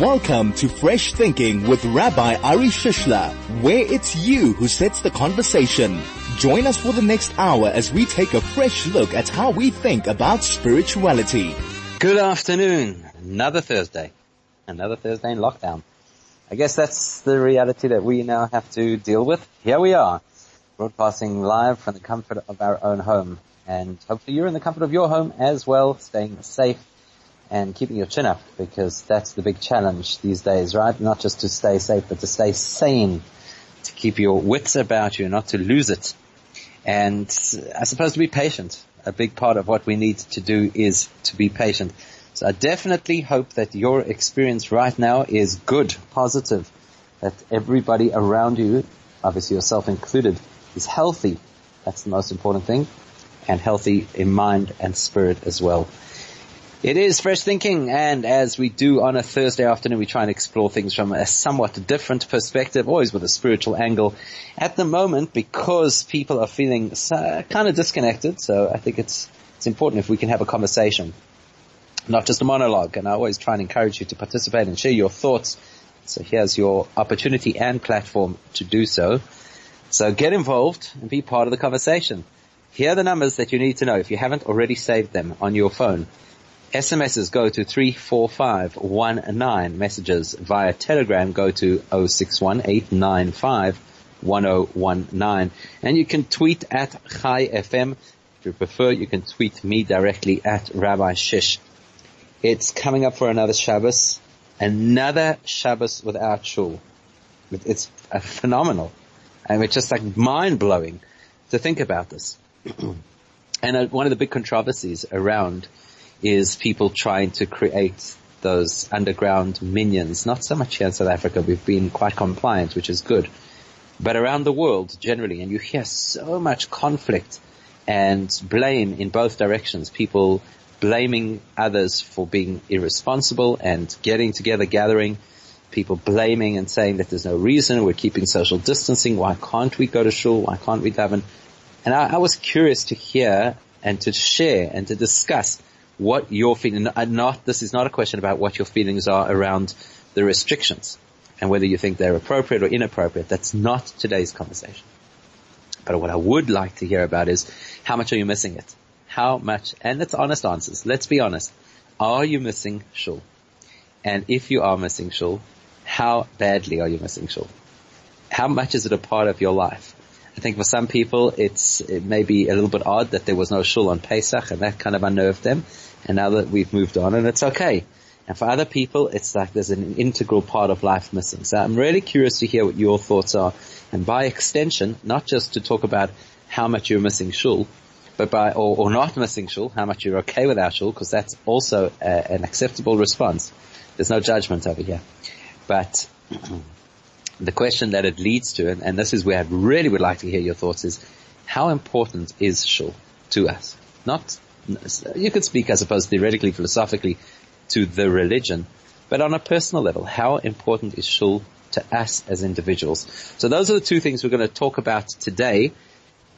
Welcome to Fresh Thinking with Rabbi Ari Shishler, where it's you who sets the conversation. Join us for the next hour as we take a fresh look at how we think about spirituality. Good afternoon. Another Thursday. Another Thursday in lockdown. I guess that's the reality that we now have to deal with. Here we are, broadcasting live from the comfort of our own home. And hopefully you're in the comfort of your home as well, staying safe and keeping your chin up because that's the big challenge these days, right? Not just to stay safe, but to stay sane, to keep your wits about you, not to lose it. And I suppose to be patient. A big part of what we need to do is to be patient. So I definitely hope that your experience right now is good, positive, that everybody around you, obviously yourself included, is healthy. That's the most important thing. And healthy in mind and spirit as well. It is fresh thinking and as we do on a Thursday afternoon, we try and explore things from a somewhat different perspective, always with a spiritual angle. At the moment, because people are feeling kind of disconnected, so I think it's, it's important if we can have a conversation, not just a monologue. And I always try and encourage you to participate and share your thoughts. So here's your opportunity and platform to do so. So get involved and be part of the conversation. Here are the numbers that you need to know if you haven't already saved them on your phone. SMSs go to 34519. Messages via Telegram go to 0618951019. And you can tweet at Chai FM. If you prefer, you can tweet me directly at Rabbi Shish. It's coming up for another Shabbos. Another Shabbos without shul. It's phenomenal. and it's just like mind blowing to think about this. and uh, one of the big controversies around is people trying to create those underground minyans. Not so much here in South Africa. We've been quite compliant, which is good. But around the world generally, and you hear so much conflict and blame in both directions. People blaming others for being irresponsible and getting together, gathering. People blaming and saying that there's no reason, we're keeping social distancing, why can't we go to shul, why can't we daven? And I, I was curious to hear and to share and to discuss what you're feeling. Uh, not this is not a question about what your feelings are around the restrictions and whether you think they're appropriate or inappropriate. That's not today's conversation. But what I would like to hear about is how much are you missing it? How much? And it's honest answers. Let's be honest. Are you missing shul? And if you are missing shul, how badly are you missing shul? How much is it a part of your life? I think for some people, it's it may be a little bit odd that there was no shul on Pesach, and that kind of unnerved them. And now that we've moved on, and it's okay. And for other people, it's like there's an integral part of life missing. So I'm really curious to hear what your thoughts are, and by extension, not just to talk about how much you're missing shul, but by or, or not missing shul, how much you're okay without shul, because that's also a, an acceptable response. There's no judgment over here, but. the question that it leads to, and, and, this is where I really would like to hear your thoughts, is how important is shul to us? Not, you could speak, I suppose, theoretically, philosophically, to the religion, but on a personal level, how important is shul to us as individuals? So those are the two things we're going to talk about today.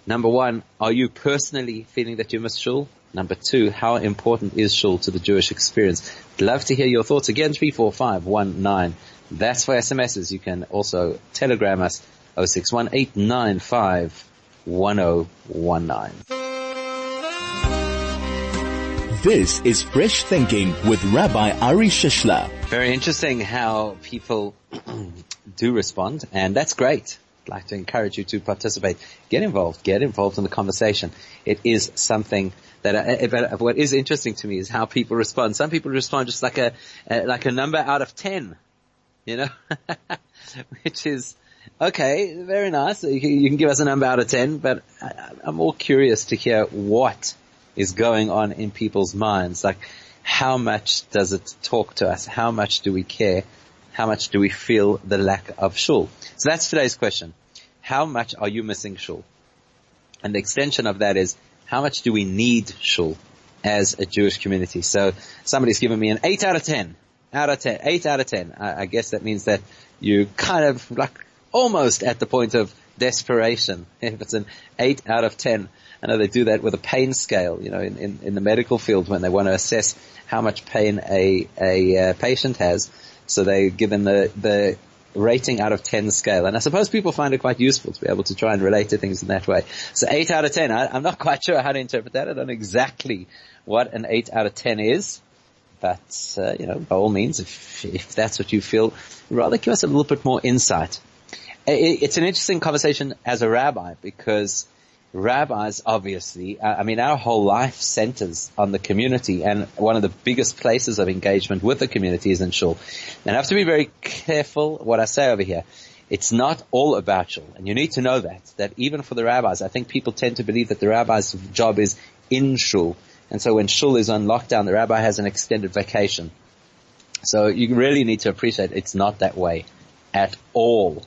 Number one, are you personally feeling that you miss shul? Number two, how important is shul to the Jewish experience? I'd love to hear your thoughts. Again, 34519. That's for SMSs. You can also telegram us 0618951019. This is Fresh Thinking with Rabbi Ari Shishler. Very interesting how people do respond, and that's great. I'd like to encourage you to participate. Get involved. Get involved in the conversation. It is something that uh, what is interesting to me is how people respond. Some people respond just like a, uh, like a number out of ten you know, which is okay, very nice. You can, you can, give us a number out of 10, but I, I'm more curious to hear what is going on in people's minds. Like, how much does it talk to us? How much do we care? How much do we feel the lack of shul? So that's today's question. How much are you missing shul? And the extension of that is, how much do we need shul as a Jewish community? So somebody's given me an 8 out of 10 out of 10, 8 out of 10. I, I guess that means that you kind of like almost at the point of desperation. If it's an 8 out of 10. I know they do that with a pain scale, you know, in, in, in the medical field when they want to assess how much pain a, a uh, patient has. So they given the, the rating out of 10 scale. And I suppose people find it quite useful to be able to try and relate to things in that way. So 8 out of 10, I, am not quite sure how to interpret that. I don't know exactly what an 8 out of 10 is. But, uh, you know, by all means, if, if that's what you feel, rather give us a little bit more insight. It, it's an interesting conversation as a rabbi because rabbis, obviously, uh, I mean, our whole life centers on the community and one of the biggest places of engagement with the community is in shul. And I have to be very careful what I say over here. It's not all about shul. And you need to know that, that even for the rabbis, I think people tend to believe that the rabbi's job is in shul. And so when shul is on lockdown, the rabbi has an extended vacation. So you really need to appreciate it's not that way at all.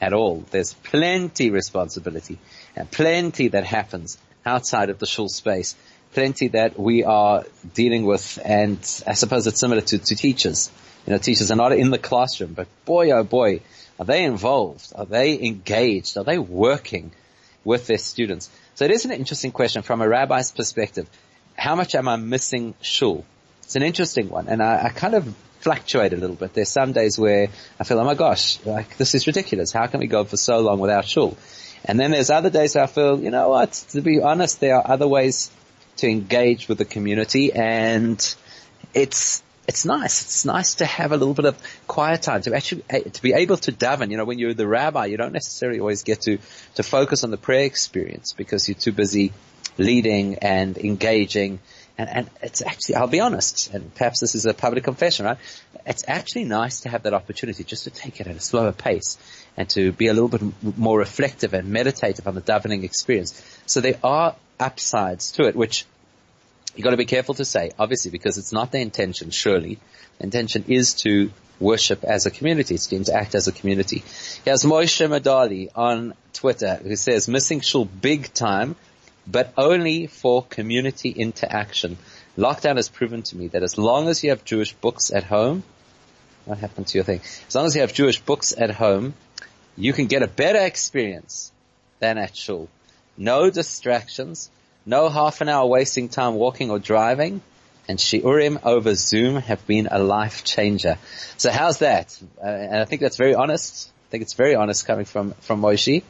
At all. There's plenty responsibility and plenty that happens outside of the shul space, plenty that we are dealing with, and I suppose it's similar to, to teachers. You know, teachers are not in the classroom, but boy oh boy, are they involved? Are they engaged? Are they working with their students? So it is an interesting question from a rabbi's perspective. How much am I missing shul? It's an interesting one, and I, I kind of fluctuate a little bit. There's some days where I feel, oh my gosh, like this is ridiculous. How can we go for so long without shul? And then there's other days I feel, you know what, to be honest, there are other ways to engage with the community and it's, it's nice. It's nice to have a little bit of quiet time to actually, eh, to be able to daven. You know, when you're the rabbi, you don't necessarily always get to, to focus on the prayer experience because you're too busy leading and engaging and, and it's actually, I'll be honest, and perhaps this is a public confession, right? It's actually nice to have that opportunity just to take it at a slower pace and to be a little bit more reflective and meditative on the davening experience. So there are upsides to it, which you've got to be careful to say, obviously, because it's not the intention, surely. The intention is to worship as a community. It's to interact as a community. Here's Moshe Madali on Twitter who says, missing shul big time but only for community interaction. Lockdown has proven to me that as long as you have Jewish books at home, what happened to your thing? As long as you have Jewish books at home, you can get a better experience than at shul. No distractions, no half an hour wasting time walking or driving, and shiurim over Zoom have been a life changer. So how's that? Uh, and I think that's very honest. I think it's very honest coming from, from Moshe.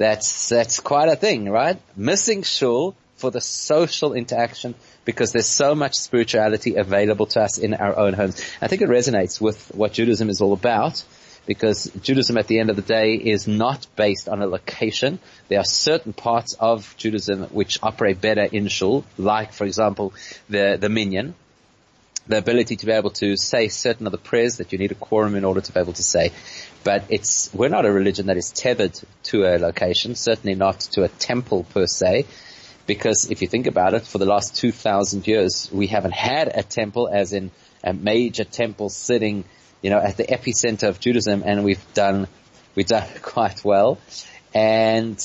That's, that's quite a thing, right? Missing shul for the social interaction because there's so much spirituality available to us in our own homes. I think it resonates with what Judaism is all about because Judaism at the end of the day is not based on a location. There are certain parts of Judaism which operate better in shul, like for example the, the minyan, the ability to be able to say certain of the prayers that you need a quorum in order to be able to say. But it's, we're not a religion that is tethered to a location, certainly not to a temple per se, because if you think about it, for the last 2,000 years, we haven't had a temple as in a major temple sitting, you know, at the epicenter of Judaism and we've done, we've done quite well. And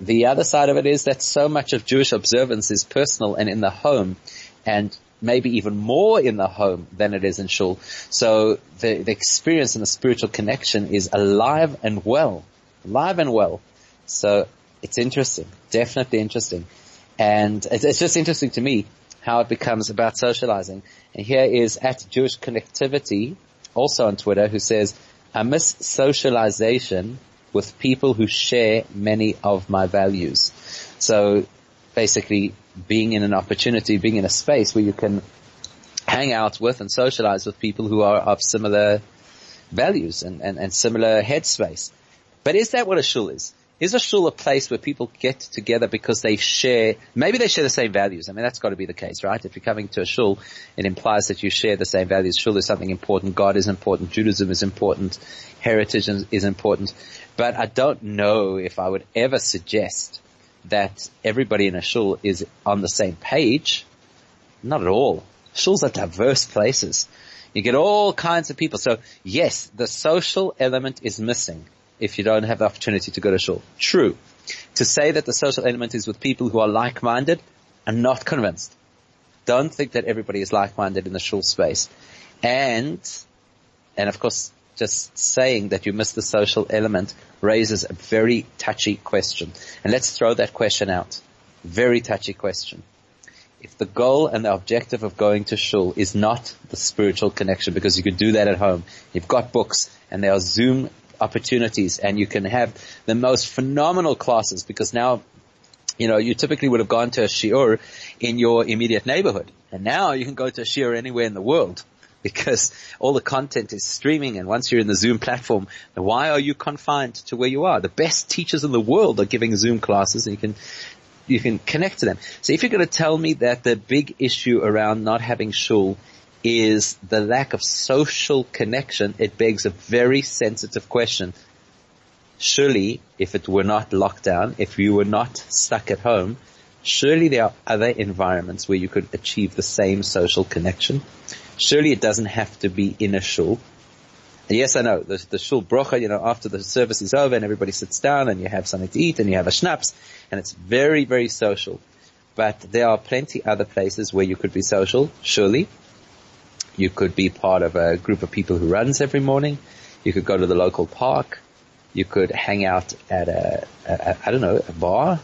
the other side of it is that so much of Jewish observance is personal and in the home. And maybe even more in the home than it is in shul. So the, the experience and the spiritual connection is alive and well, alive and well. So it's interesting, definitely interesting. And it's, it's just interesting to me how it becomes about socializing. And here is at Jewish Connectivity, also on Twitter, who says, I miss socialization with people who share many of my values. So basically being in an opportunity, being in a space where you can hang out with and socialize with people who are of similar values and, and, and similar headspace. But is that what a shul is? Is a shul a place where people get together because they share, maybe they share the same values. I mean, that's got to be the case, right? If you're coming to a shul, it implies that you share the same values. Shul is something important. God is important. Judaism is important. Heritage is important. But I don't know if I would ever suggest that everybody in a shul is on the same page. Not at all. Shuls are diverse places. You get all kinds of people. So yes, the social element is missing if you don't have the opportunity to go to shul. True. To say that the social element is with people who are like-minded, I'm not convinced. Don't think that everybody is like-minded in the shul space. And, and of course, just saying that you miss the social element raises a very touchy question. And let's throw that question out. Very touchy question. if the goal and the objective of going to shul is not the spiritual connection, because you could do that at home. You've got books and there are Zoom opportunities and you can have the most phenomenal classes because now you know, you typically would have gone to a shiur in your immediate neighborhood. And now you can go to a shiur anywhere in the world because all the content is streaming and once you're in the Zoom platform, why are you confined to where you are? The best teachers in the world are giving Zoom classes and you can you can connect to them. So if you're going to tell me that the big issue around not having shul is the lack of social connection, it begs a very sensitive question. Surely, if it were not lockdown, if you were not stuck at home, surely there are other environments where you could achieve the same social connection. Surely it doesn't have to be in a shul. And yes, I know, the, the shul brocha, you know, after the service is over and everybody sits down and you have something to eat and you have a schnapps and it's very, very social. But there are plenty other places where you could be social, surely. You could be part of a group of people who runs every morning. You could go to the local park. You could hang out at a, a I don't know, a bar.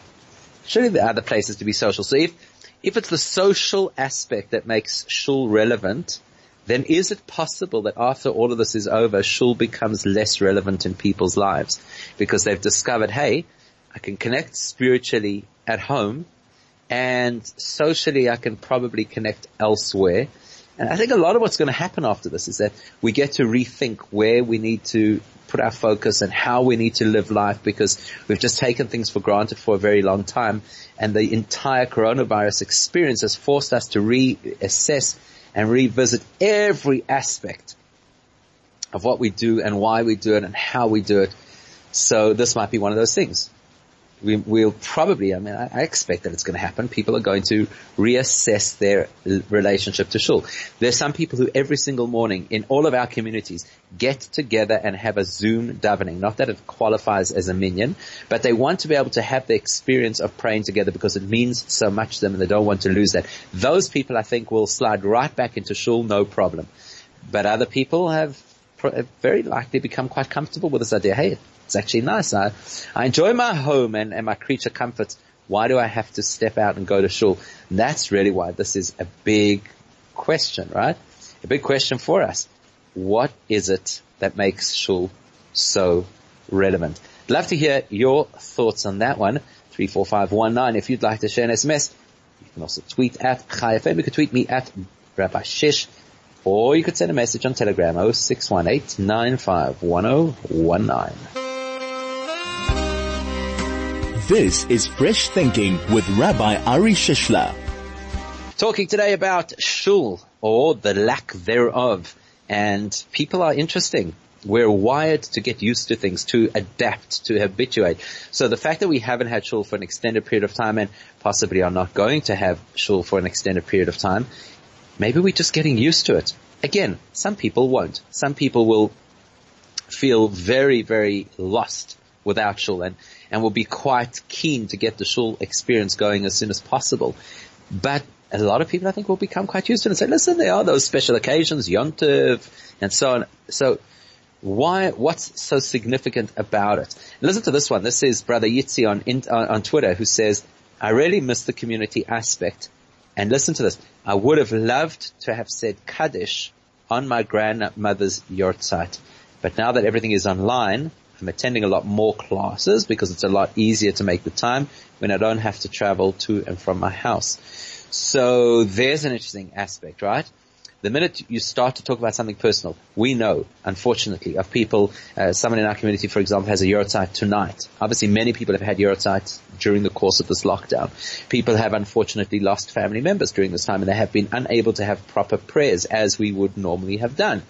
Surely there are other places to be social. So if, if it's the social aspect that makes shul relevant, then is it possible that after all of this is over, shul becomes less relevant in people's lives because they've discovered, hey, I can connect spiritually at home and socially I can probably connect elsewhere. And I think a lot of what's going to happen after this is that we get to rethink where we need to put our focus and how we need to live life because we've just taken things for granted for a very long time and the entire coronavirus experience has forced us to reassess and revisit every aspect of what we do and why we do it and how we do it. So this might be one of those things we, will probably, I mean, I, expect that it's going to happen. People are going to reassess their relationship to shul. There's some people who every single morning in all of our communities get together and have a Zoom davening. Not that it qualifies as a minyan, but they want to be able to have the experience of praying together because it means so much to them and they don't want to lose that. Those people I think will slide right back into shul, no problem. But other people have very likely become quite comfortable with this idea. Hey, it's actually nice. I, I enjoy my home and, and my creature comforts. Why do I have to step out and go to shul? And that's really why this is a big question, right? A big question for us. What is it that makes shul so relevant? Love to hear your thoughts on that one. 34519. If you'd like to share an SMS, you can also tweet at Chai FM. You can tweet me at Rabbi Shish or you could send a message on Telegram 0618 951019. This is Fresh Thinking with Rabbi Ari Shishler. Talking today about shul or the lack thereof. And people are interesting. We're wired to get used to things, to adapt, to habituate. So the fact that we haven't had shul for an extended period of time and possibly are not going to have shul for an extended period of time, maybe we're just getting used to it. Again, some people won't. Some people will feel very, very lost without shul and, and will be quite keen to get the shul experience going as soon as possible. But a lot of people I think will become quite used to it and say, listen, there are those special occasions, Yontiv, and so on. So why, what's so significant about it? Listen to this one. This is Brother Yitzi on, on, on Twitter who says, I really miss the community aspect. And listen to this. I would have loved to have said Kaddish on my grandmother's yahrzeit. But now that everything is online, I'm attending a lot more classes because it's a lot easier to make the time when I don't have to travel to and from my house. So there's an interesting aspect, right? The minute you start to talk about something personal, we know, unfortunately, of people, uh, someone in our community, for example, has a yahrzeit tonight. Obviously, many people have had yahrzeits during the course of this lockdown. People have unfortunately lost family members during this time and they have been unable to have proper prayers as we would normally have done.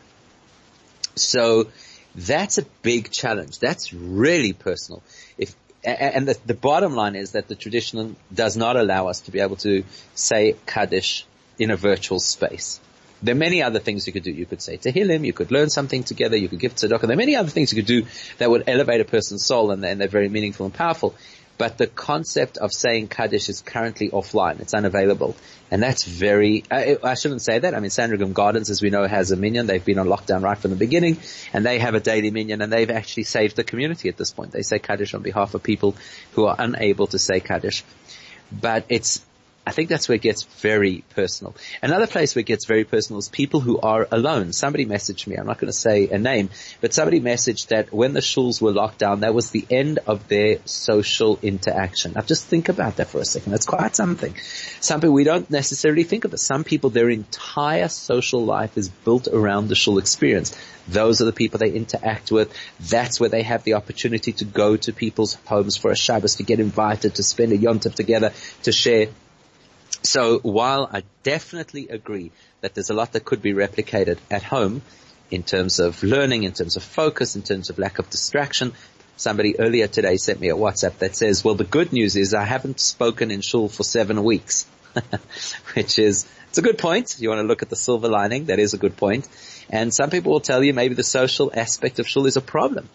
So that's a big challenge. That's really personal. If and the, the, bottom line is that the tradition does not allow us to be able to say Kaddish in a virtual space. There are many other things you could do. You could say Tehillim, you could learn something together, you could give tzedakah. There are many other things you could do that would elevate a person's soul and, and they're very meaningful and powerful. But the concept of saying Kaddish is currently offline. It's unavailable. And that's very, I, I shouldn't say that. I mean, Sandringham Gardens, as we know, has a minyan. They've been on lockdown right from the beginning and they have a daily minyan and they've actually saved the community at this point. They say Kaddish on behalf of people who are unable to say Kaddish. But it's I think that's where it gets very personal. Another place where it gets very personal is people who are alone. Somebody messaged me, I'm not going to say a name, but somebody messaged that when the shuls were locked down, that was the end of their social interaction. Now just think about that for a second. That's quite something. Some people, we don't necessarily think of it. Some people, their entire social life is built around the shul experience. Those are the people they interact with. That's where they have the opportunity to go to people's homes for a Shabbos, to get invited, to spend a yontif together, to share so while I definitely agree that there's a lot that could be replicated at home in terms of learning, in terms of focus, in terms of lack of distraction, somebody earlier today sent me a WhatsApp that says, well, the good news is I haven't spoken in shul for seven weeks, which is, it's a good point. You want to look at the silver lining. That is a good point. And some people will tell you maybe the social aspect of shul is a problem.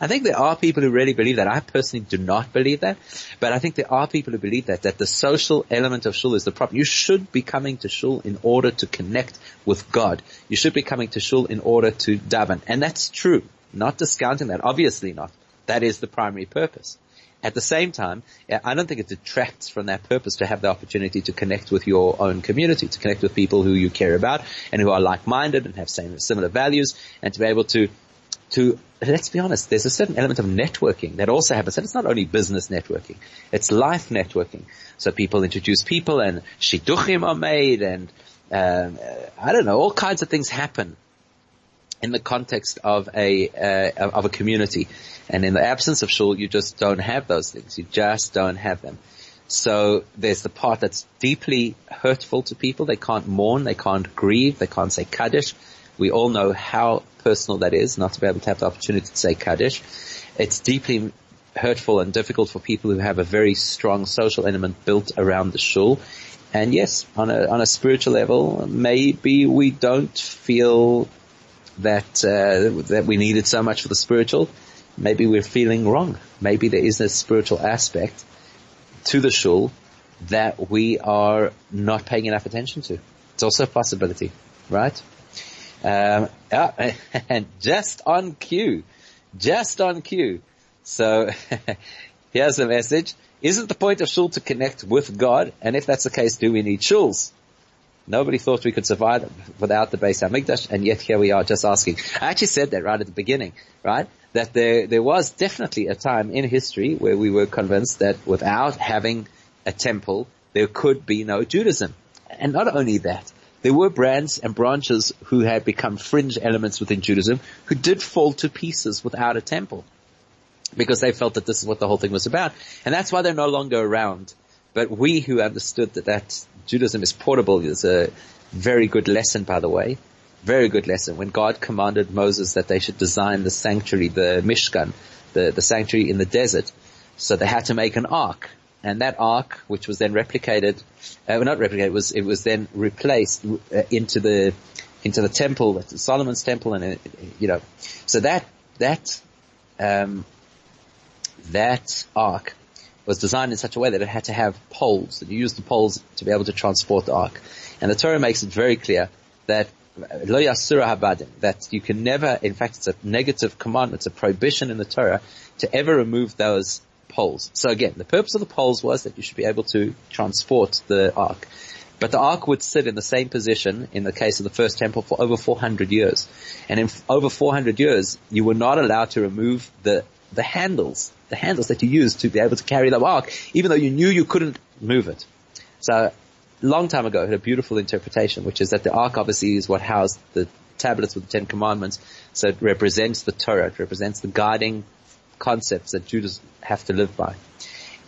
I think there are people who really believe that. I personally do not believe that, but I think there are people who believe that, that the social element of shul is the problem. You should be coming to shul in order to connect with God. You should be coming to shul in order to daven. And that's true. Not discounting that. Obviously not. That is the primary purpose. At the same time, I don't think it detracts from that purpose to have the opportunity to connect with your own community, to connect with people who you care about and who are like-minded and have same, similar values and to be able to to, let's be honest, there's a certain element of networking that also happens. And it's not only business networking, it's life networking. So people introduce people and shidduchim are made and, um, I don't know, all kinds of things happen in the context of a, uh, of a community. And in the absence of shul, you just don't have those things. You just don't have them. So there's the part that's deeply hurtful to people. They can't mourn, they can't grieve, they can't say Kaddish. We all know how personal that is, not to be able to have the opportunity to say Kaddish. It's deeply hurtful and difficult for people who have a very strong social element built around the shul. And yes, on a, on a spiritual level, maybe we don't feel that, uh, that we need it so much for the spiritual. Maybe we're feeling wrong. Maybe there is a spiritual aspect to the shul that we are not paying enough attention to. It's also a possibility, right? Um, yeah, and just on cue, just on cue. So here's the message. Isn't the point of shul to connect with God? And if that's the case, do we need shuls? Nobody thought we could survive without the Beis Hamikdash, and yet here we are just asking. I actually said that right at the beginning, right? That there, there was definitely a time in history where we were convinced that without having a temple, there could be no Judaism. And not only that, there were brands and branches who had become fringe elements within Judaism who did fall to pieces without a temple because they felt that this is what the whole thing was about. And that's why they're no longer around. But we who understood that that Judaism is portable is a very good lesson, by the way. Very good lesson. When God commanded Moses that they should design the sanctuary, the Mishkan, the, the sanctuary in the desert, so they had to make an ark and that ark, which was then replicated, uh, well, not replicated, was it was then replaced uh, into the into the temple, Solomon's temple, and uh, you know, so that that um, that ark was designed in such a way that it had to have poles, that you used the poles to be able to transport the ark. And the Torah makes it very clear that lo yasura habadim, that you can never, in fact it's a negative commandment, it's a prohibition in the Torah to ever remove those poles. So again, the purpose of the poles was that you should be able to transport the ark. But the ark would sit in the same position in the case of the first temple for over 400 years. And in over 400 years, you were not allowed to remove the, the handles, the handles that you used to be able to carry the ark, even though you knew you couldn't move it. So, long time ago, it had a beautiful interpretation, which is that the ark obviously is what housed the tablets with the Ten Commandments. So it represents the Torah, it represents the guiding concepts that Judas have to live by.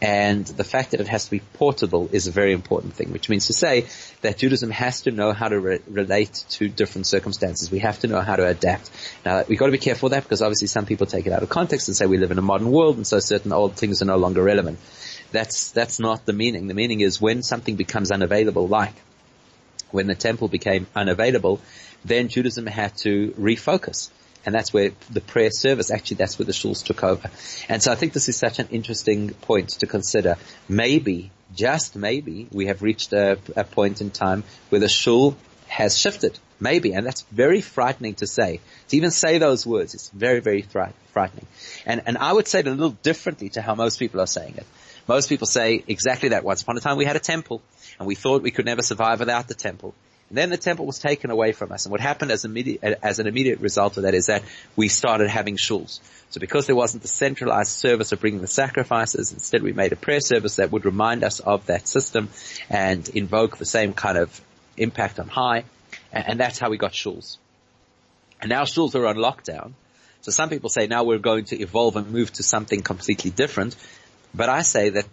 And the fact that it has to be portable is a very important thing, which means to say that Judaism has to know how to re- relate to different circumstances. We have to know how to adapt. Now, we've got to be careful of that because obviously some people take it out of context and say we live in a modern world and so certain old things are no longer relevant. That's, that's not the meaning. The meaning is when something becomes unavailable, like when the temple became unavailable, then Judaism had to refocus. And that's where the prayer service, actually that's where the shuls took over. And so I think this is such an interesting point to consider. Maybe, just maybe, we have reached a, a point in time where the shul has shifted. Maybe, and that's very frightening to say. To even say those words, it's very, very frightening. And, and I would say it a little differently to how most people are saying it. Most people say exactly that. Once upon a time we had a temple and we thought we could never survive without the temple. And then the temple was taken away from us. And what happened as, immediate, as an immediate result of that is that we started having shuls. So because there wasn't the centralized service of bringing the sacrifices, instead we made a prayer service that would remind us of that system and invoke the same kind of impact on high. And, and that's how we got shuls. And now shuls are on lockdown. So some people say now we're going to evolve and move to something completely different. But I say that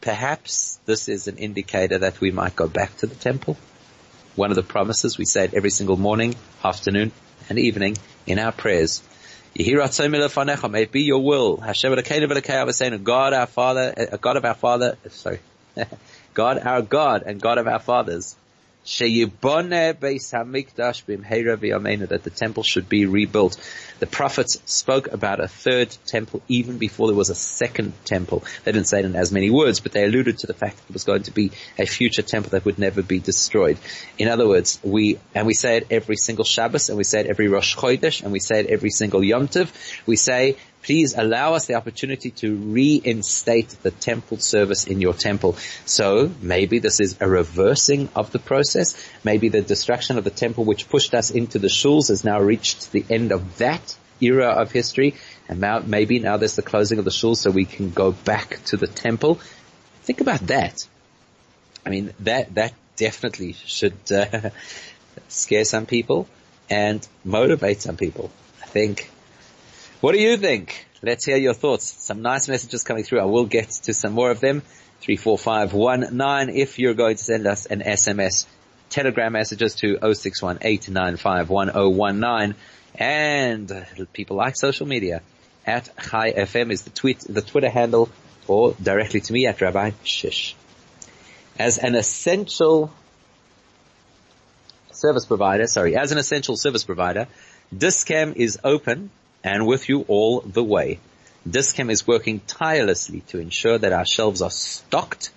perhaps this is an indicator that we might go back to the temple. One of the promises we say it every single morning, afternoon, and evening in our prayers. May it be your will. God our Father, uh, God of our Father, sorry, God our God and God of our fathers that the temple should be rebuilt. The prophets spoke about a third temple even before there was a second temple. They didn't say it in as many words, but they alluded to the fact that it was going to be a future temple that would never be destroyed. In other words, we, and we say it every single Shabbos, and we say it every Rosh Chodesh, and we say it every single Yom Tov. We say please allow us the opportunity to reinstate the temple service in your temple. So maybe this is a reversing of the process. Maybe the destruction of the temple which pushed us into the shuls has now reached the end of that era of history. And now, maybe now there's the closing of the shuls so we can go back to the temple. Think about that. I mean, that, that definitely should uh, scare some people and motivate some people. I think what do you think? Let's hear your thoughts. Some nice messages coming through. I will get to some more of them. 34519 if you're going to send us an SMS. Telegram messages to 0618951019 and people like social media at Chai FM is the tweet, the Twitter handle or directly to me at Rabbi Shish. As an essential service provider, sorry, as an essential service provider, Dis-Chem is open and with you all the way. Dis-Chem is working tirelessly to ensure that our shelves are stocked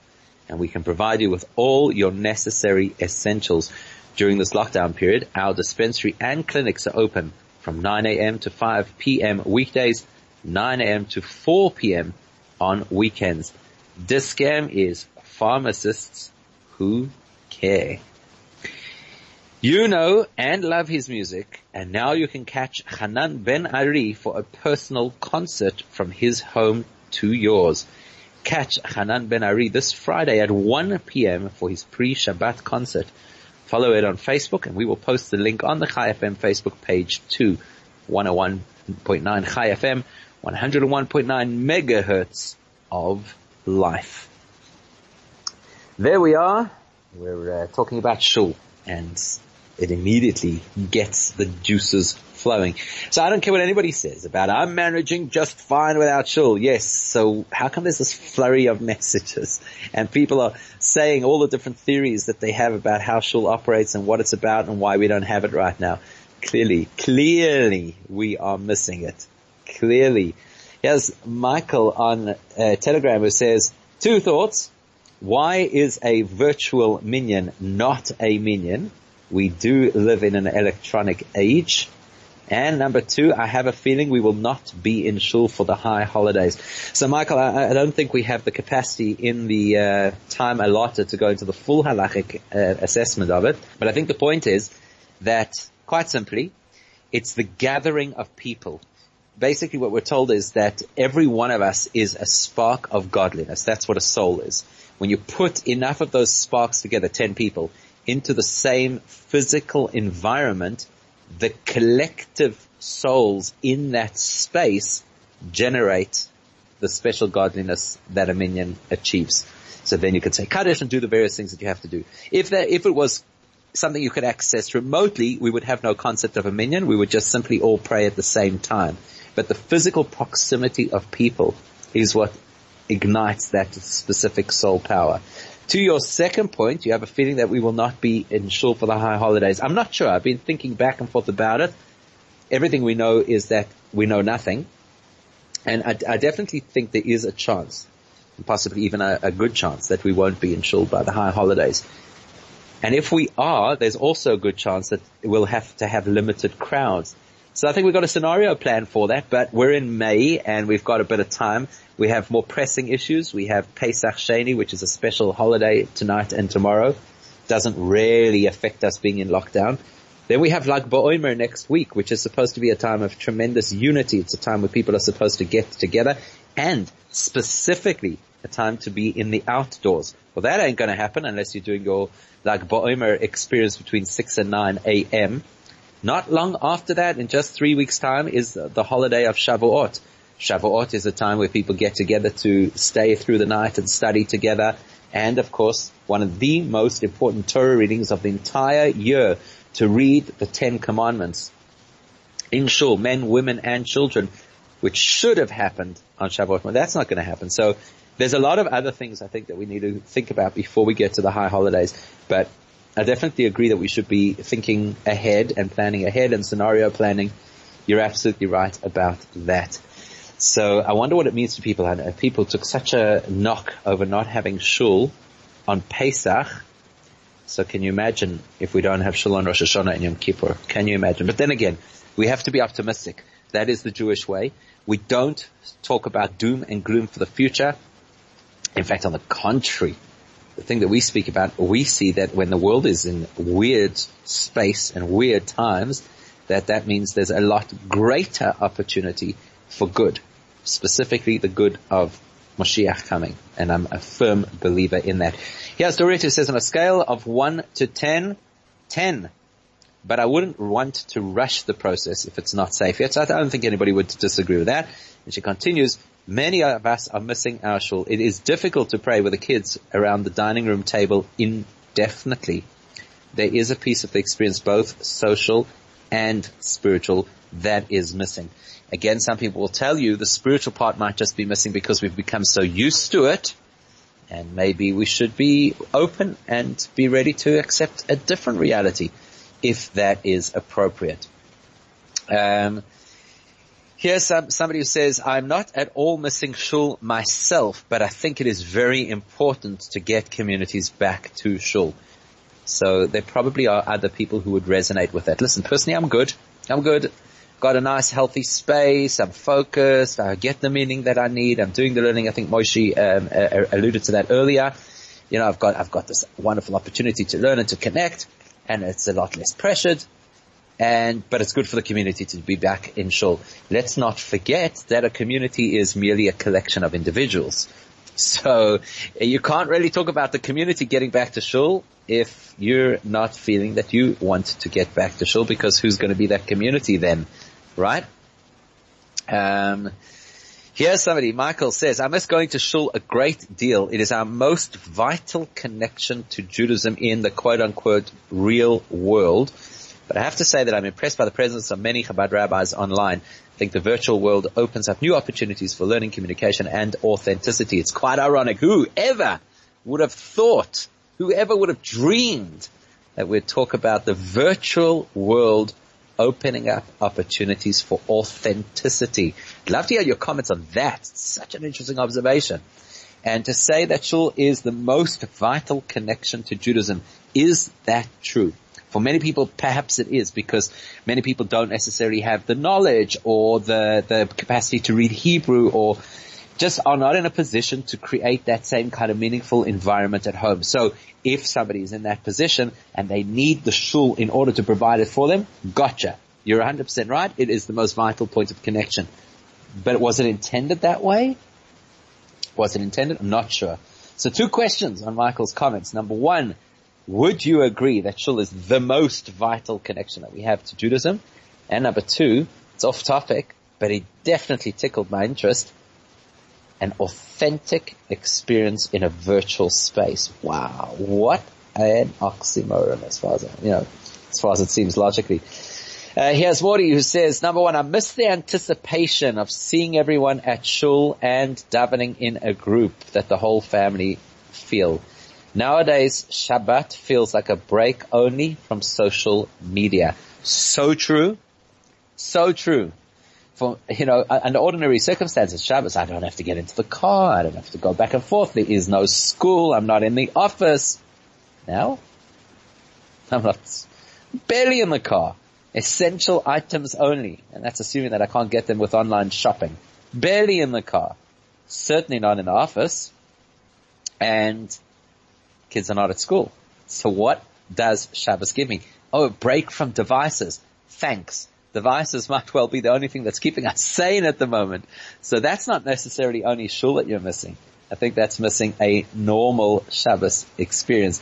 and we can provide you with all your necessary essentials. During this lockdown period, our dispensary and clinics are open from 9 a.m. to 5 p.m. weekdays, 9 a.m. to 4 p.m. on weekends. Dis-Chem is pharmacists who care. You know and love his music, and now you can catch Hanan Ben Ari for a personal concert from his home to yours. Catch Hanan Ben Ari this Friday at 1 p.m. for his pre-Shabbat concert. Follow it on Facebook, and we will post the link on the Chai FM Facebook page to 101.9 Chai FM, 101.9 megahertz of life. There we are. We're uh, talking about shul and it immediately gets the juices flowing. So I don't care what anybody says about I'm managing just fine without shul. Yes, so how come there's this flurry of messages and people are saying all the different theories that they have about how shul operates and what it's about and why we don't have it right now? Clearly, clearly we are missing it. Clearly. Here's Michael on uh, Telegram who says, two thoughts. Why is a virtual minyan not a minyan? We do live in an electronic age. And number two, I have a feeling we will not be in shul for the high holidays. So Michael, I, I don't think we have the capacity in the uh, time allotted to go into the full halachic uh, assessment of it. But I think the point is that, quite simply, it's the gathering of people. Basically what we're told is that every one of us is a spark of godliness. That's what a soul is. When you put enough of those sparks together, ten people, into the same physical environment, the collective souls in that space generate the special godliness that a minyan achieves. So then you could say Kaddish and do the various things that you have to do. If that, if it was something you could access remotely, we would have no concept of a minyan. We would just simply all pray at the same time. But the physical proximity of people is what ignites that specific soul power. To your second point, you have a feeling that we will not be in shul for the high holidays. I'm not sure. I've been thinking back and forth about it. Everything we know is that we know nothing. And I, I definitely think there is a chance, possibly even a, a good chance, that we won't be in shul by the high holidays. And if we are, there's also a good chance that we'll have to have limited crowds. So I think we've got a scenario plan for that, but we're in May and we've got a bit of time. We have more pressing issues. We have Pesach Sheni, which is a special holiday tonight and tomorrow. Doesn't really affect us being in lockdown. Then we have Lag BaOmer next week, which is supposed to be a time of tremendous unity. It's a time where people are supposed to get together and specifically a time to be in the outdoors. Well, that ain't going to happen unless you're doing your Lag BaOmer experience between 6 and 9 a.m. Not long after that, in just three weeks time, is the holiday of Shavuot. Shavuot is a time where people get together to stay through the night and study together. And of course, one of the most important Torah readings of the entire year to read the Ten Commandments in shul, men, women, and children, which should have happened on Shavuot. But that's not going to happen. So there's a lot of other things I think that we need to think about before we get to the high holidays. But I definitely agree that we should be thinking ahead and planning ahead and scenario planning. You're absolutely right about that. So I wonder what it means to people. I know uh, people took such a knock over not having shul on Pesach. So can you imagine if we don't have shul on Rosh Hashanah and Yom Kippur? Can you imagine? But then again, we have to be optimistic. That is the Jewish way. We don't talk about doom and gloom for the future. In fact, on the contrary, the thing that we speak about, we see that when the world is in weird space and weird times, that that means there's a lot greater opportunity for good specifically the good of Moshiach coming. And I'm a firm believer in that. Here's Dorit who says on a scale of 1 to 10, 10. But I wouldn't want to rush the process if it's not safe yet. So I don't think anybody would disagree with that. And she continues, many of us are missing our shul. It is difficult to pray with the kids around the dining room table indefinitely. There is a piece of the experience, both social and spiritual, that is missing. Again, some people will tell you the spiritual part might just be missing because we've become so used to it and maybe we should be open and be ready to accept a different reality if that is appropriate. Um, here's some, somebody who says, I'm not at all missing shul myself, but I think it is very important to get communities back to shul. So there probably are other people who would resonate with that. Listen, personally, I'm good. I'm good got a nice healthy space. I'm focused. I get the meaning that I need. I'm doing the learning. I think Moshe um, uh, alluded to that earlier. You know, I've got I've got this wonderful opportunity to learn and to connect, and it's a lot less pressured. And but it's good for the community to be back in shul. Let's not forget that a community is merely a collection of individuals. So you can't really talk about the community getting back to shul if you're not feeling that you want to get back to shul because who's going to be that community then? right? Um, here's somebody, Michael says, I miss going to shul a great deal. It is our most vital connection to Judaism in the quote unquote real world. But I have to say that I'm impressed by the presence of many Chabad rabbis online. I think the virtual world opens up new opportunities for learning, communication, and authenticity. It's quite ironic. Whoever would have thought, whoever would have dreamed that we'd talk about the virtual world opening up opportunities for authenticity. I'd love to hear your comments on that. It's such an interesting observation. And to say that shul is the most vital connection to Judaism, is that true? For many people, perhaps it is because many people don't necessarily have the knowledge or the, the capacity to read Hebrew or just are not in a position to create that same kind of meaningful environment at home. So if somebody is in that position and they need the shul in order to provide it for them, gotcha. You're 100% right. It is the most vital point of connection. But was it intended that way? Was it intended? I'm not sure. So two questions on Michael's comments. Number one, would you agree that shul is the most vital connection that we have to Judaism? And number two, it's off topic, but it definitely tickled my interest an authentic experience in a virtual space. Wow, what an oxymoron as far as, you know, as far as it seems logically. Uh, here's Morty who says, number one, I miss the anticipation of seeing everyone at shul and davening in a group that the whole family feel. Nowadays, Shabbat feels like a break only from social media. So true. So true for, you know, under ordinary circumstances, Shabbos, I don't have to get into the car. I don't have to go back and forth. There is no school. I'm not in the office. Now, I'm not barely in the car. Essential items only. And that's assuming that I can't get them with online shopping. Barely in the car. Certainly not in the office. And kids are not at school. So what does Shabbos give me? Oh, a break from devices. Thanks. Devices might well be the only thing that's keeping us sane at the moment. So that's not necessarily only shul that you're missing. I think that's missing a normal Shabbos experience.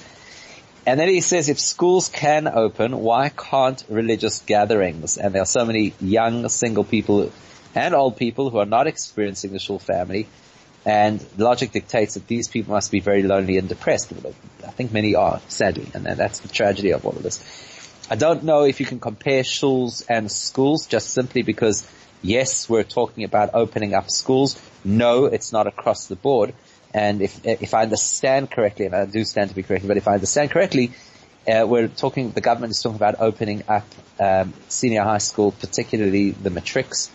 And then he says, if schools can open, why can't religious gatherings? And there are so many young single people and old people who are not experiencing the shul family. And logic dictates that these people must be very lonely and depressed. I think many are, sadly, and that's the tragedy of all of this. I don't know if you can compare schools and schools just simply because yes, we're talking about opening up schools. No, it's not across the board. And if, if I understand correctly, and I do stand to be corrected, but if I understand correctly, uh, we're talking, the government is talking about opening up um, senior high school, particularly the matrics.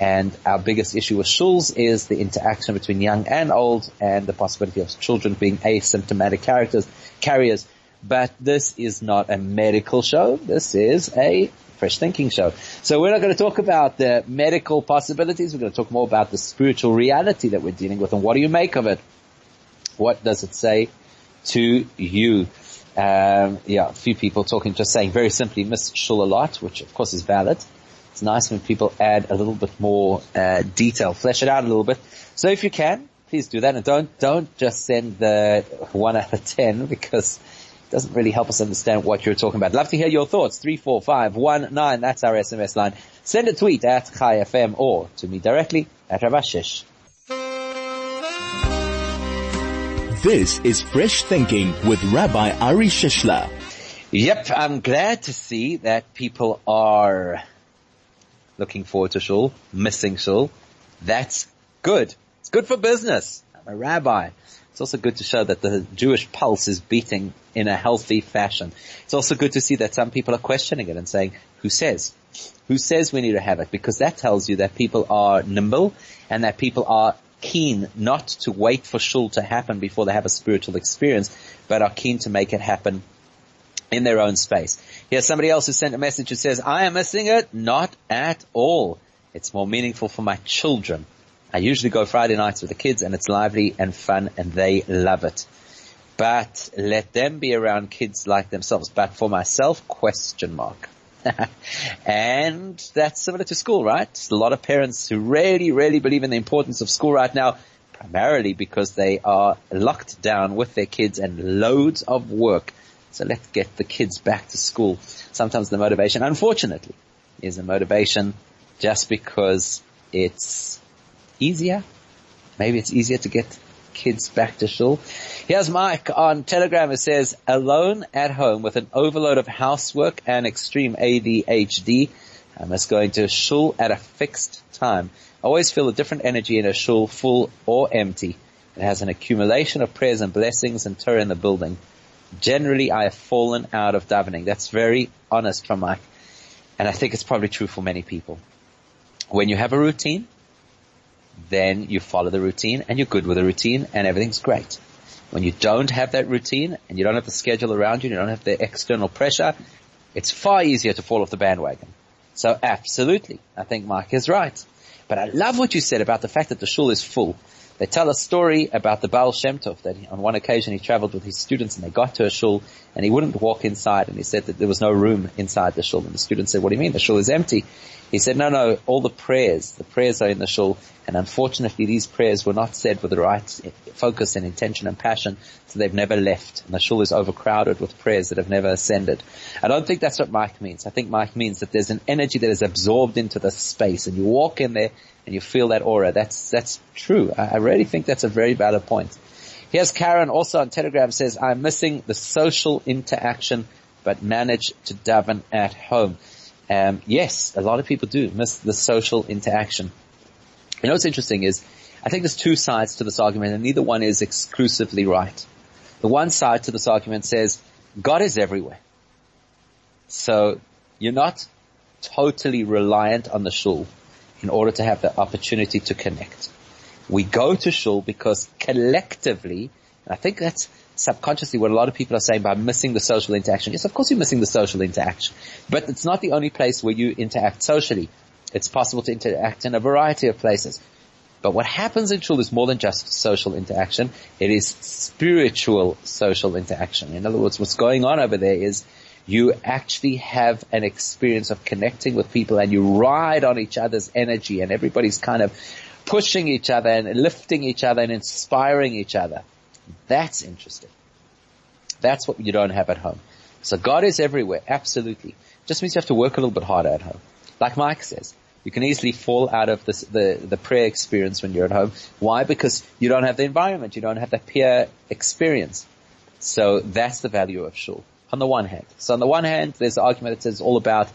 And our biggest issue with shuls is the interaction between young and old and the possibility of children being asymptomatic characters, carriers. But this is not a medical show. This is a fresh thinking show. So we're not going to talk about the medical possibilities. We're going to talk more about the spiritual reality that we're dealing with and what do you make of it? What does it say to you? Um, yeah, a few people talking, just saying very simply, miss shul a lot, which of course is valid. It's nice when people add a little bit more uh, detail, flesh it out a little bit. So if you can, please do that, and don't don't just send the one out of ten because it doesn't really help us understand what you're talking about. Love to hear your thoughts. Three four five one nine. That's our SMS line. Send a tweet at Chai FM or to me directly at Rabashish. This is Fresh Thinking with Rabbi Ari Shishler. Yep, I'm glad to see that people are looking forward to shul, missing shul. That's good. It's good for business. I'm a rabbi. It's also good to show that the Jewish pulse is beating in a healthy fashion. It's also good to see that some people are questioning it and saying, who says? Who says we need to have it? Because that tells you that people are nimble and that people are keen not to wait for shul to happen before they have a spiritual experience, but are keen to make it happen in their own space. Here's somebody else who sent a message who says, I am missing it? Not at all. It's more meaningful for my children. I usually go Friday nights with the kids and it's lively and fun and they love it. But let them be around kids like themselves. But for myself, question mark. and that's similar to school, right? a lot of parents who really, really believe in the importance of school right now, primarily because they are locked down with their kids and loads of work. So let's get the kids back to school. Sometimes the motivation, unfortunately, is a motivation just because it's easier. Maybe it's easier to get kids back to school. Here's Mike on Telegram. It says, alone at home with an overload of housework and extreme ADHD. I must go into shul at a fixed time. I always feel a different energy in a shul, full or empty. It has an accumulation of prayers and blessings and Torah in the building. Generally, I have fallen out of davening. That's very honest from Mike. And I think it's probably true for many people. When you have a routine, then you follow the routine and you're good with the routine and everything's great. When you don't have that routine and you don't have the schedule around you, and you don't have the external pressure, it's far easier to fall off the bandwagon. So absolutely, I think Mike is right. But I love what you said about the fact that the shul is full. They tell a story about the Baal Shem Tov that on one occasion he traveled with his students and they got to a shul and he wouldn't walk inside and he said that there was no room inside the shul and the students said, what do you mean? The shul is empty. He said, no, no, all the prayers, the prayers are in the shul, and unfortunately these prayers were not said with the right focus and intention and passion, so they've never left, and the shul is overcrowded with prayers that have never ascended. I don't think that's what Mike means. I think Mike means that there's an energy that is absorbed into the space, and you walk in there, and you feel that aura. That's, that's true. I, I really think that's a very valid point. Here's Karen also on Telegram says, I'm missing the social interaction, but manage to daven at home. Um, yes, a lot of people do miss the social interaction. You know what's interesting is, I think there's two sides to this argument and neither one is exclusively right. The one side to this argument says, God is everywhere. So, you're not totally reliant on the shul in order to have the opportunity to connect. We go to shul because collectively, and I think that's subconsciously what a lot of people are saying by missing the social interaction. Yes, of course you're missing the social interaction, but it's not the only place where you interact socially. It's possible to interact in a variety of places. But what happens in shul is more than just social interaction. It is spiritual social interaction. In other words, what's going on over there is you actually have an experience of connecting with people and you ride on each other's energy and everybody's kind of pushing each other and lifting each other and inspiring each other. That's interesting. That's what you don't have at home. So God is everywhere, absolutely. Just means you have to work a little bit harder at home. Like Mike says, you can easily fall out of this, the, the prayer experience when you're at home. Why? Because you don't have the environment. You don't have the peer experience. So that's the value of shul on the one hand. So on the one hand, there's the argument that says all about,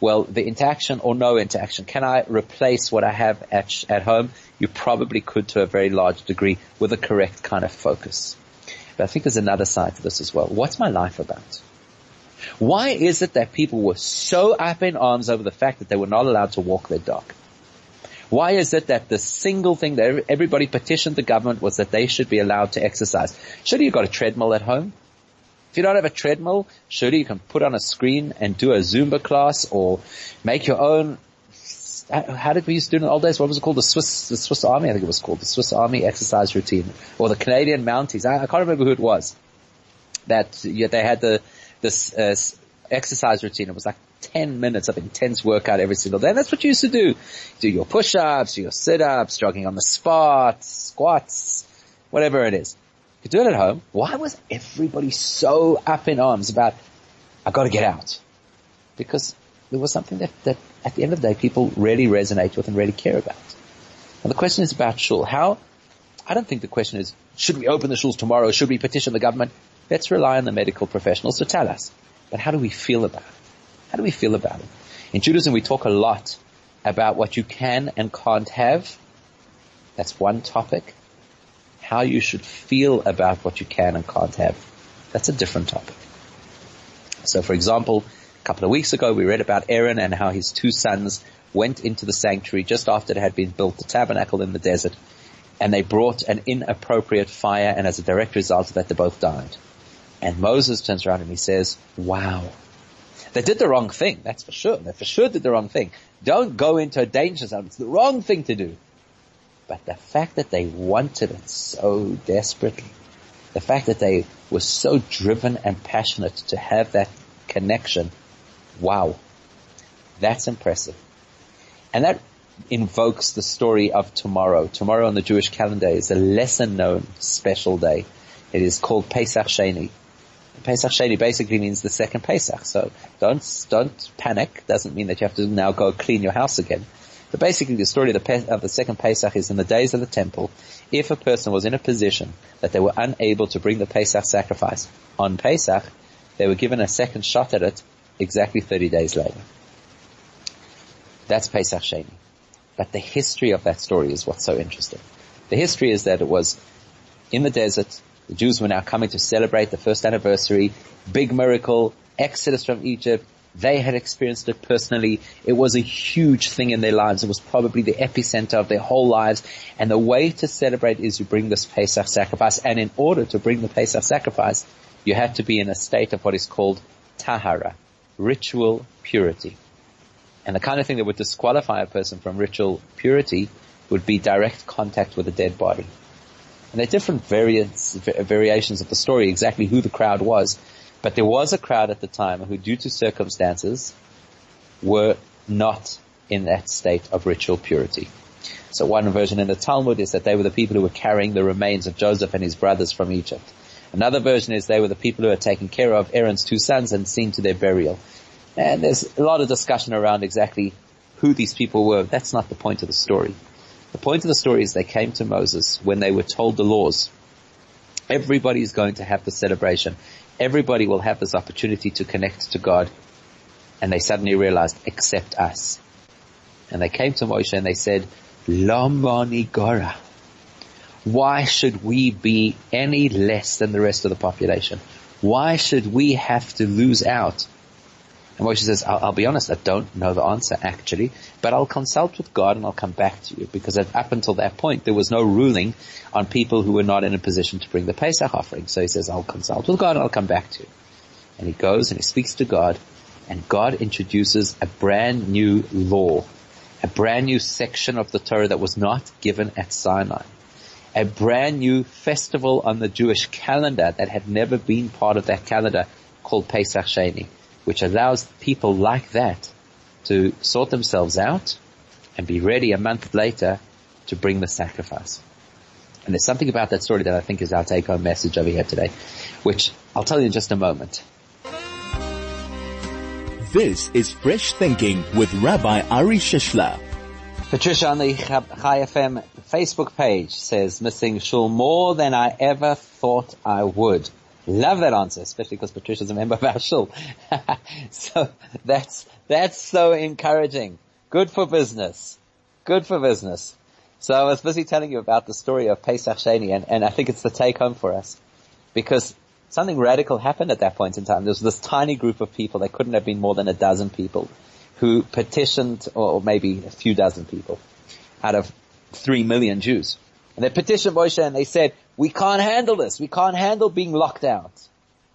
well, the interaction or no interaction. Can I replace what I have at, at home? You probably could to a very large degree with the correct kind of focus. But I think there's another side to this as well. What's my life about? Why is it that people were so up in arms over the fact that they were not allowed to walk their dog? Why is it that the single thing that everybody petitioned the government was that they should be allowed to exercise? Surely you've got a treadmill at home. If you don't have a treadmill, surely you can put on a screen and do a Zumba class or make your own how did we used to do in the old days? What was it called? The Swiss, the Swiss Army, I think it was called the Swiss Army exercise routine, or the Canadian Mounties. I, I can't remember who it was. That yeah, they had the this uh, exercise routine. It was like 10 minutes of intense workout every single day. And that's what you used to do. Do your push-ups, your sit-ups, jogging on the spot, squats, whatever it is. You do it at home. Why was everybody so up in arms about, I gotta get out? Because there was something that, that at the end of the day people really resonate with and really care about. And the question is about shul. How, I don't think the question is, should we open the shuls tomorrow? Should we petition the government? Let's rely on the medical professionals to tell us. But how do we feel about it? How do we feel about it? In Judaism, we talk a lot about what you can and can't have. That's one topic. How you should feel about what you can and can't have. That's a different topic. So for example, a couple of weeks ago we read about Aaron and how his two sons went into the sanctuary just after it had been built, the tabernacle in the desert, and they brought an inappropriate fire and as a direct result of that they both died. And Moses turns around and he says, wow, they did the wrong thing. That's for sure. They for sure did the wrong thing. Don't go into a danger zone. It's the wrong thing to do. But the fact that they wanted it so desperately, the fact that they were so driven and passionate to have that connection, wow, that's impressive. And that invokes the story of tomorrow. Tomorrow on the Jewish calendar is a lesser known special day. It is called Pesach Sheni. Pesach Sheni basically means the second Pesach. So don't, don't panic. Doesn't mean that you have to now go clean your house again. But basically the story of the, of the second Pesach is in the days of the temple, if a person was in a position that they were unable to bring the Pesach sacrifice on Pesach, they were given a second shot at it exactly 30 days later. That's Pesach Sheni. But the history of that story is what's so interesting. The history is that it was in the desert, the Jews were now coming to celebrate the first anniversary, big miracle, exodus from Egypt. They had experienced it personally. It was a huge thing in their lives. It was probably the epicenter of their whole lives. And the way to celebrate is you bring this Pesach sacrifice. And in order to bring the Pesach sacrifice, you had to be in a state of what is called tahara, ritual purity. And the kind of thing that would disqualify a person from ritual purity would be direct contact with a dead body. And there are different variants, variations of the story, exactly who the crowd was. But there was a crowd at the time who, due to circumstances, were not in that state of ritual purity. So one version in the Talmud is that they were the people who were carrying the remains of Joseph and his brothers from Egypt. Another version is they were the people who had taken care of Aaron's two sons and seen to their burial. And there's a lot of discussion around exactly who these people were. That's not the point of the story. The point of the story is they came to Moses when they were told the laws. Everybody is going to have the celebration. Everybody will have this opportunity to connect to God. And they suddenly realized, except us. And they came to Moshe and they said, Lama Nigara. Why should we be any less than the rest of the population? Why should we have to lose out? And Moshe says, I'll, I'll, be honest, I don't know the answer actually, but I'll consult with God and I'll come back to you because up until that point there was no ruling on people who were not in a position to bring the Pesach offering. So he says, I'll consult with God and I'll come back to you. And he goes and he speaks to God and God introduces a brand new law, a brand new section of the Torah that was not given at Sinai. A brand new festival on the Jewish calendar that had never been part of that calendar called Pesach Sheni which allows people like that to sort themselves out and be ready a month later to bring the sacrifice. And there's something about that story that I think is our take home message over here today, which I'll tell you in just a moment. This is Fresh Thinking with Rabbi Ari Shishler. Patricia on the Chai FM Facebook page says, missing shul more than I ever thought I would. Love that answer, especially because Patricia's a member of our shul. so that's, that's so encouraging. Good for business. Good for business. So I was busy telling you about the story of Pesach Sheni and, and I think it's the take home for us because something radical happened at that point in time. There was this tiny group of people, there couldn't have been more than a dozen people who petitioned, or maybe a few dozen people out of three million Jews. And they petitioned Moshe and they said, we can't handle this. We can't handle being locked out.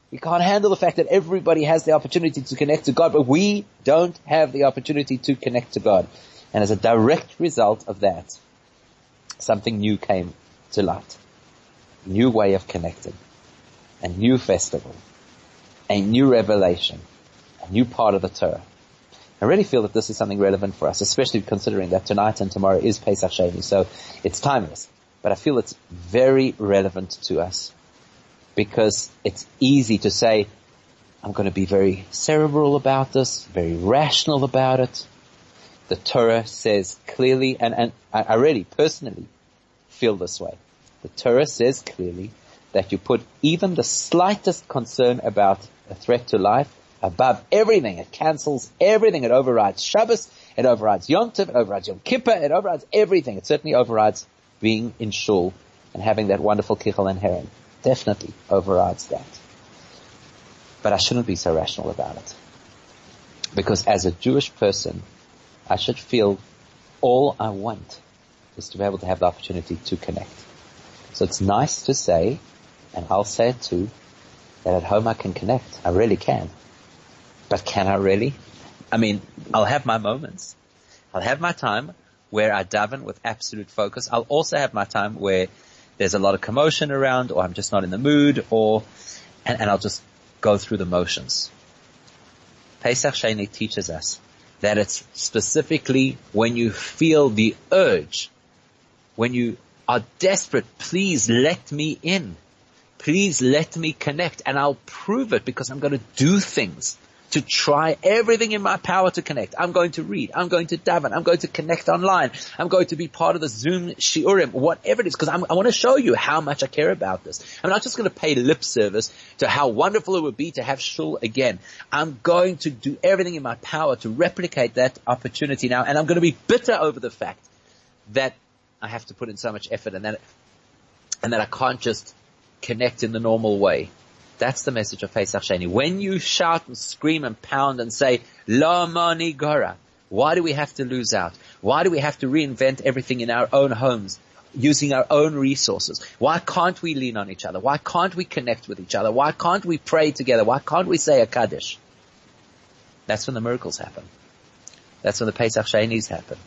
We can't handle the fact that everybody has the opportunity to connect to God, but we don't have the opportunity to connect to God. And as a direct result of that, something new came to light. New way of connecting. A new festival. A new revelation. A new part of the Torah. I really feel that this is something relevant for us, especially considering that tonight and tomorrow is Pesach Sheni, so it's timeless but I feel it's very relevant to us because it's easy to say, I'm going to be very cerebral about this, very rational about it. The Torah says clearly, and, and I really personally feel this way. The Torah says clearly that you put even the slightest concern about a threat to life above everything. It cancels everything. It overrides Shabbos. It overrides Yom Tov. It overrides Yom Kippur. It overrides everything. It certainly overrides being in shul and having that wonderful kichel and herring definitely overrides that. But I shouldn't be so rational about it. Because as a Jewish person, I should feel all I want is to be able to have the opportunity to connect. So it's nice to say, and I'll say it too, that at home I can connect. I really can. But can I really? I mean, I'll have my moments. I'll have my time where I daven with absolute focus. I'll also have my time where there's a lot of commotion around or I'm just not in the mood or, and, and I'll just go through the motions. Pesach Sheni teaches us that it's specifically when you feel the urge, when you are desperate, please let me in. Please let me connect and I'll prove it because I'm going to do things to try everything in my power to connect. I'm going to read. I'm going to daven. I'm going to connect online. I'm going to be part of the Zoom shiurim, whatever it is, because I want to show you how much I care about this. I'm not just going to pay lip service to how wonderful it would be to have shul again. I'm going to do everything in my power to replicate that opportunity now, and I'm going to be bitter over the fact that I have to put in so much effort and that, and that I can't just connect in the normal way. That's the message of Pesach Sheni. When you shout and scream and pound and say, Lama Nigara, why do we have to lose out? Why do we have to reinvent everything in our own homes? Using our own resources. Why can't we lean on each other? Why can't we connect with each other? Why can't we pray together? Why can't we say a Kaddish? That's when the miracles happen. That's when the Pesach Shenis happen.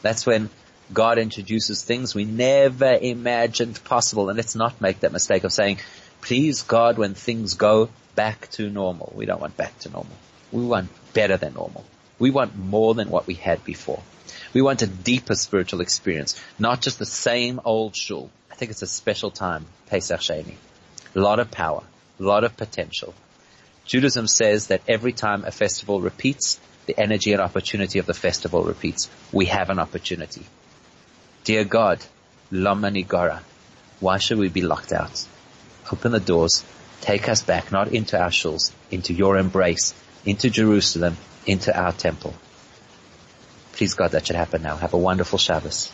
That's when God introduces things we never imagined possible. And let's not make that mistake of saying, please God when things go back to normal. We don't want back to normal. We want better than normal. We want more than what we had before. We want a deeper spiritual experience, not just the same old shul. I think it's a special time, Pesach Sheni. A lot of power, a lot of potential. Judaism says that every time a festival repeats, the energy and opportunity of the festival repeats. We have an opportunity. Dear God, Lama Nigara, why should we be locked out? Open the doors, take us back, not into our shuls, into your embrace, into Jerusalem, into our temple. Please God, that should happen now. Have a wonderful Shabbos.